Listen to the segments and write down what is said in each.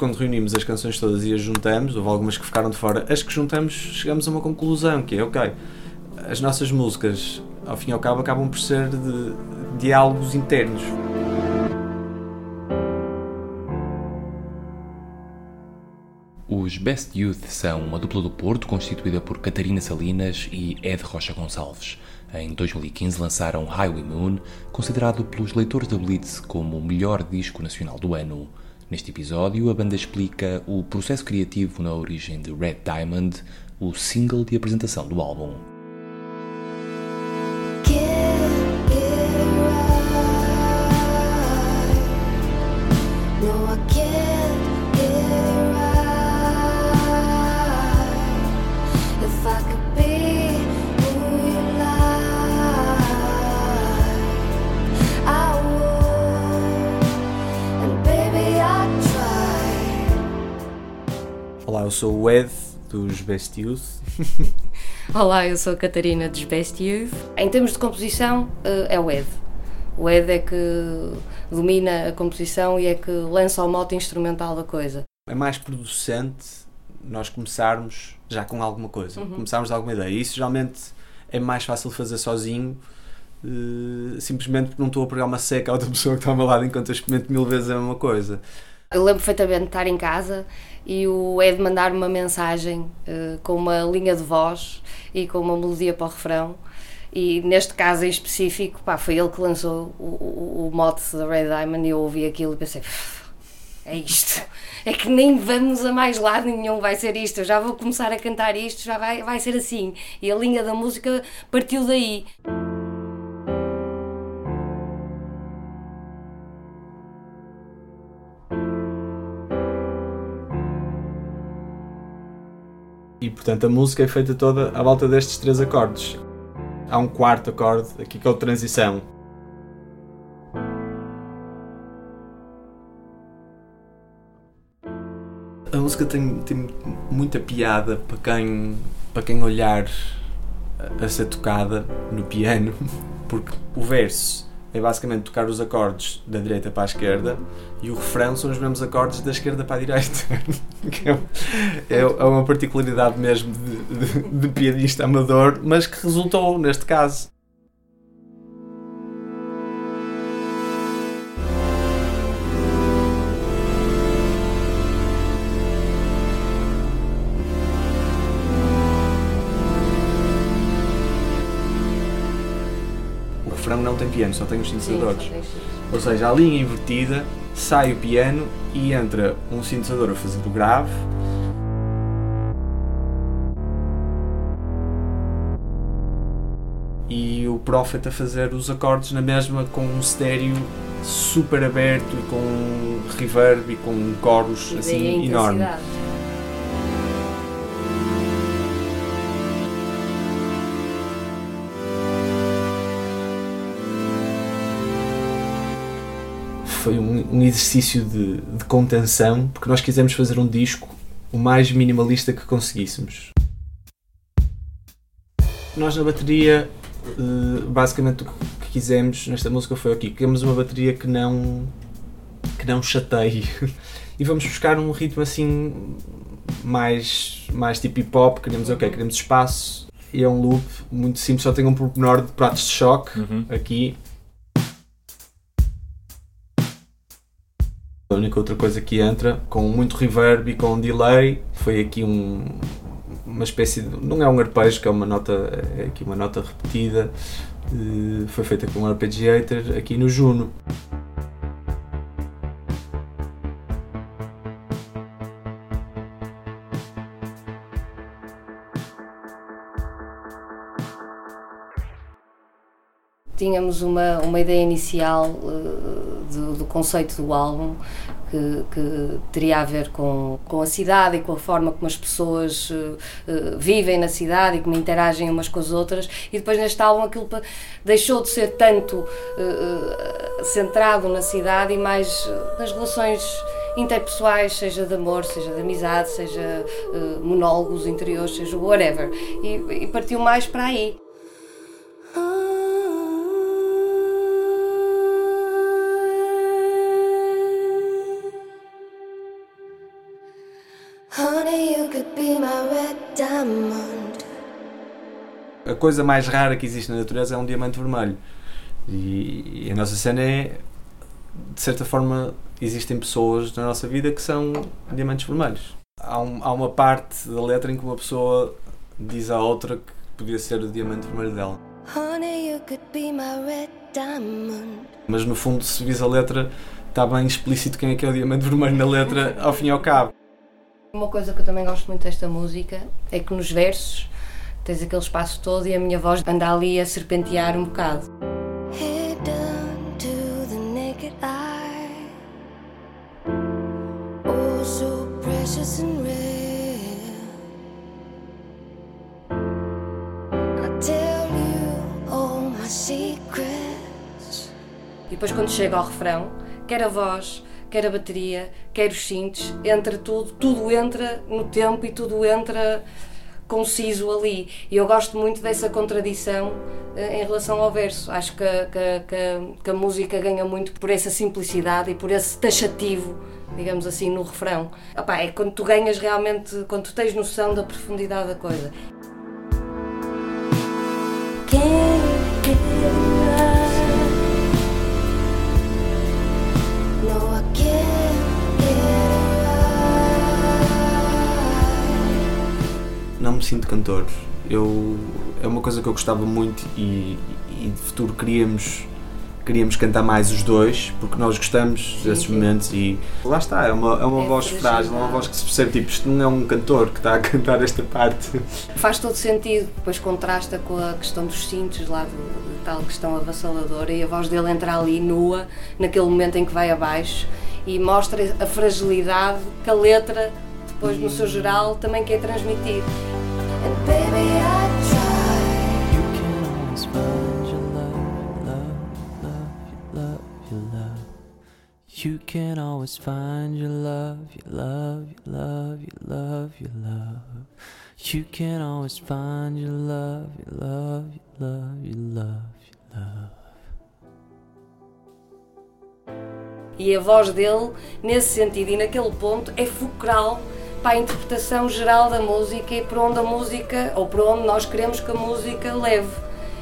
quando reunimos as canções todas e as juntamos, houve algumas que ficaram de fora, as que juntamos chegamos a uma conclusão, que é, ok, as nossas músicas, ao fim e ao cabo, acabam por ser de diálogos internos. Os Best Youth são uma dupla do Porto constituída por Catarina Salinas e Ed Rocha Gonçalves. Em 2015 lançaram Highway Moon, considerado pelos leitores da Blitz como o melhor disco nacional do ano. Neste episódio, a banda explica o processo criativo na origem de Red Diamond, o single de apresentação do álbum. Eu sou o Ed dos Best Youth. Olá, eu sou a Catarina dos Best Youth. Em termos de composição, eh, é o Ed. O Ed é que domina a composição e é que lança o mote instrumental da coisa. É mais producente nós começarmos já com alguma coisa, uhum. começarmos alguma ideia. Isso geralmente é mais fácil fazer sozinho, uh, simplesmente porque não estou a pegar uma seca a outra pessoa que está ao meu lado enquanto eu experimento mil vezes a mesma coisa. Eu lembro perfeitamente de estar em casa e o Ed mandar uma mensagem uh, com uma linha de voz e com uma melodia para o refrão. E neste caso em específico, pá, foi ele que lançou o, o, o mote da Red Diamond e eu ouvi aquilo e pensei: é isto, é que nem vamos a mais lado nenhum, vai ser isto, eu já vou começar a cantar isto, já vai, vai ser assim. E a linha da música partiu daí. E portanto a música é feita toda à volta destes três acordes. Há um quarto acorde aqui que é o transição. A música tem, tem muita piada para quem, para quem olhar a ser tocada no piano, porque o verso é basicamente tocar os acordes da direita para a esquerda e o refrão são os mesmos acordes da esquerda para a direita. É, é, é uma particularidade mesmo de, de, de pianista amador, mas que resultou neste caso. Refrão não tem piano, só tem os sintetizadores. Sim, Ou seja, a linha invertida, sai o piano e entra um sintetizador a fazer do grave. E o Prophet a fazer os acordes na mesma com um estéreo super aberto e com reverb e com coros assim enorme. Foi um, um exercício de, de, contenção, porque nós quisemos fazer um disco o mais minimalista que conseguíssemos. Nós na bateria, eh, basicamente o que quisemos nesta música foi aqui, queremos uma bateria que não que não chateie e vamos buscar um ritmo assim mais, mais tipo hip hop, queremos, ok, queremos espaço e é um loop muito simples, só tem um pormenor de pratos de choque uhum. aqui A única outra coisa que entra, com muito reverb e com delay, foi aqui um, uma espécie de. Não é um arpejo, que é uma nota, é aqui uma nota repetida, uh, foi feita com um arpeggiator aqui no Juno. tínhamos uma, uma ideia inicial do, conceito do álbum que, que, teria a ver com, com a cidade e com a forma como as pessoas uh, uh, vivem na cidade e como interagem umas com as outras e depois neste álbum aquilo deixou de ser tanto centrado na cidade e mais nas relações interpessoais, seja de amor, seja de amizade, seja monólogos interiores, seja whatever e, e partiu mais para aí. A coisa mais rara que existe na natureza é um diamante vermelho. E, e a nossa cena é, de certa forma, existem pessoas na nossa vida que são diamantes vermelhos. Há, um, há uma parte da letra em que uma pessoa diz à outra que podia ser o diamante vermelho dela. Mas no fundo, se vis a letra, está bem explícito quem é que é o diamante vermelho na letra, ao fim e ao cabo. Uma coisa que eu também gosto muito desta música é que nos versos tens aquele espaço todo e a minha voz anda ali a serpentear um bocado. E depois quando chega ao refrão, quer a voz, quer a bateria, quer os cintos, entra tudo, tudo entra no tempo e tudo entra conciso ali. E eu gosto muito dessa contradição eh, em relação ao verso. Acho que, que, que, que, a música ganha muito por essa simplicidade e por esse taxativo, digamos assim, no refrão. É quando tu ganhas realmente, quando tu tens noção da profundidade da coisa. Me sinto cantor. Eu, é uma coisa que eu gostava muito e, e de futuro queríamos queríamos cantar mais os dois, porque nós gostamos sim, desses sim. momentos e lá está, é uma, é uma é voz frágil, é uma voz que se percebe, tipo, isto não é um cantor que está a cantar esta parte. Faz todo sentido, depois contrasta com a questão dos cintos lá, do, tal questão avassaladora e a voz dele entra ali nua, naquele momento em que vai abaixo e mostra a fragilidade que a letra, depois no seu geral, também quer transmitir. And baby, I try. You can always find your love, love, love, your love, your love. You can always find your love, your love, your love, your love, your love. You can always find your love, your love, your love, your love, your love. E a voz dele, nesse sentido e naquele ponto, é fulcral para a interpretação geral da música e para onde a música, ou para onde nós queremos que a música leve.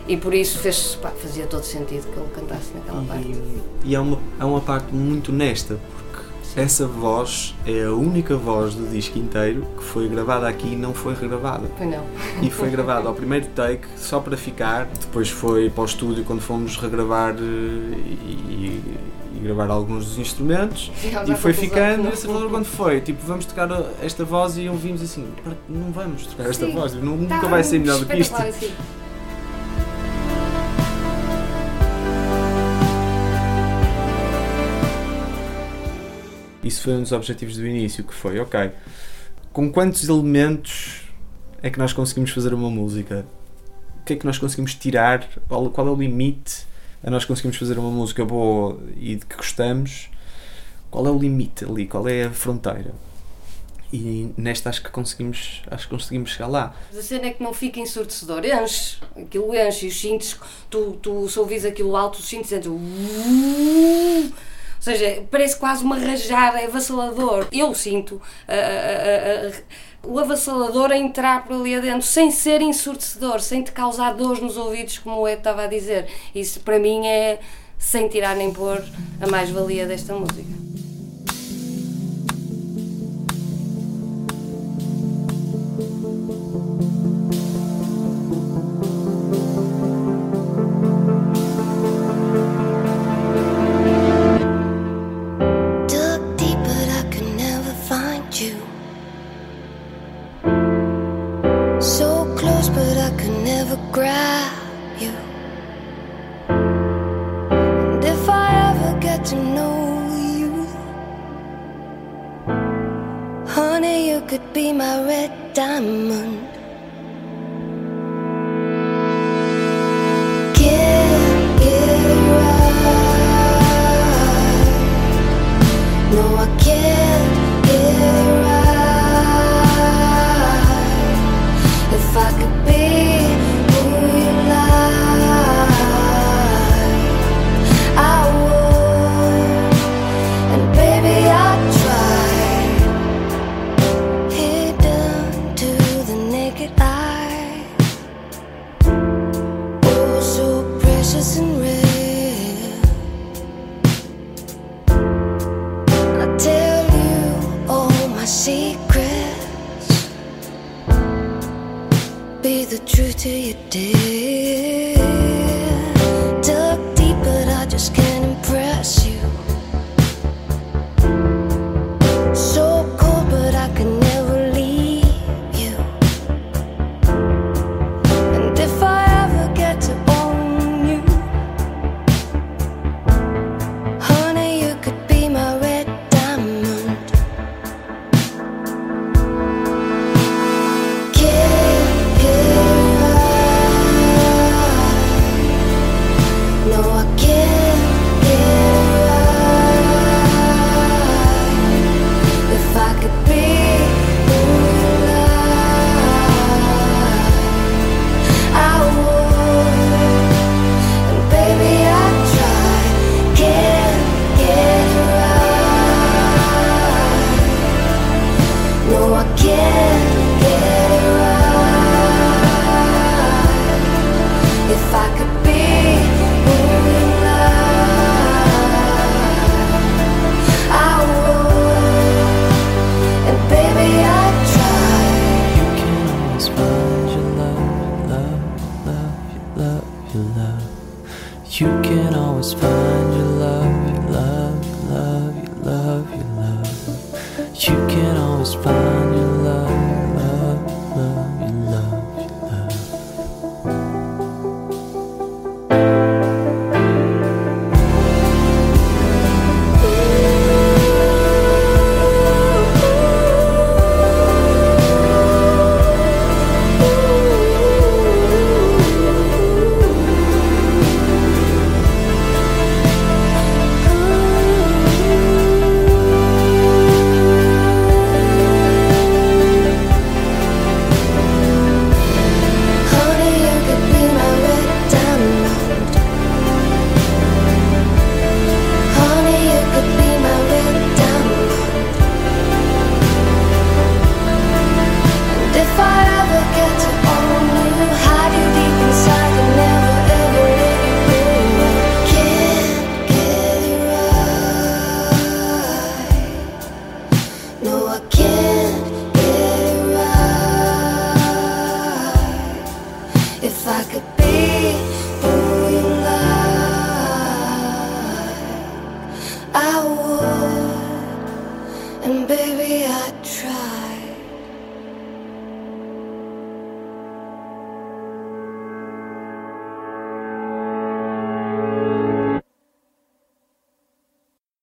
E por isso fez, pá, fazia todo sentido que ele cantasse naquela e, parte. E é uma, é uma parte muito honesta, porque. Essa voz é a única voz do disco inteiro que foi gravada aqui e não foi regravada. Foi não. E foi gravada ao primeiro take, só para ficar, depois foi para o estúdio quando fomos regravar eh, e, e gravar alguns dos instrumentos e foi ficando e falou quando foi, tipo, vamos tocar esta voz e ouvimos assim, não vamos tocar esta Sim, voz, nunca tá vai ser melhor do que isto. Assim. Isso foi um dos objetivos do início, que foi, ok, com quantos elementos é que nós conseguimos fazer uma música? O que é que nós conseguimos tirar? Qual é o limite a nós conseguimos fazer uma música boa e de que gostamos, qual é o limite ali? Qual é a fronteira? E nesta acho que conseguimos, acho que conseguimos chegar lá. A cena é que não fica ensurdecedor, enche, aquilo enche e os cintos, tu, tu se ouvis aquilo alto, os cintos entram. Ou seja, parece quase uma rajada, é avassalador. Eu sinto. Uh, uh, uh, o avassalador a entrar por ali adentro sem ser ensurdecedor, sem te causar dores nos ouvidos, como o Ed estava a dizer. Isso para mim é, sem tirar nem pôr, a mais-valia desta música. You could be my red diamond. be the truth to you, dear. Dug deep, but I just can't impress you. You can always find your love.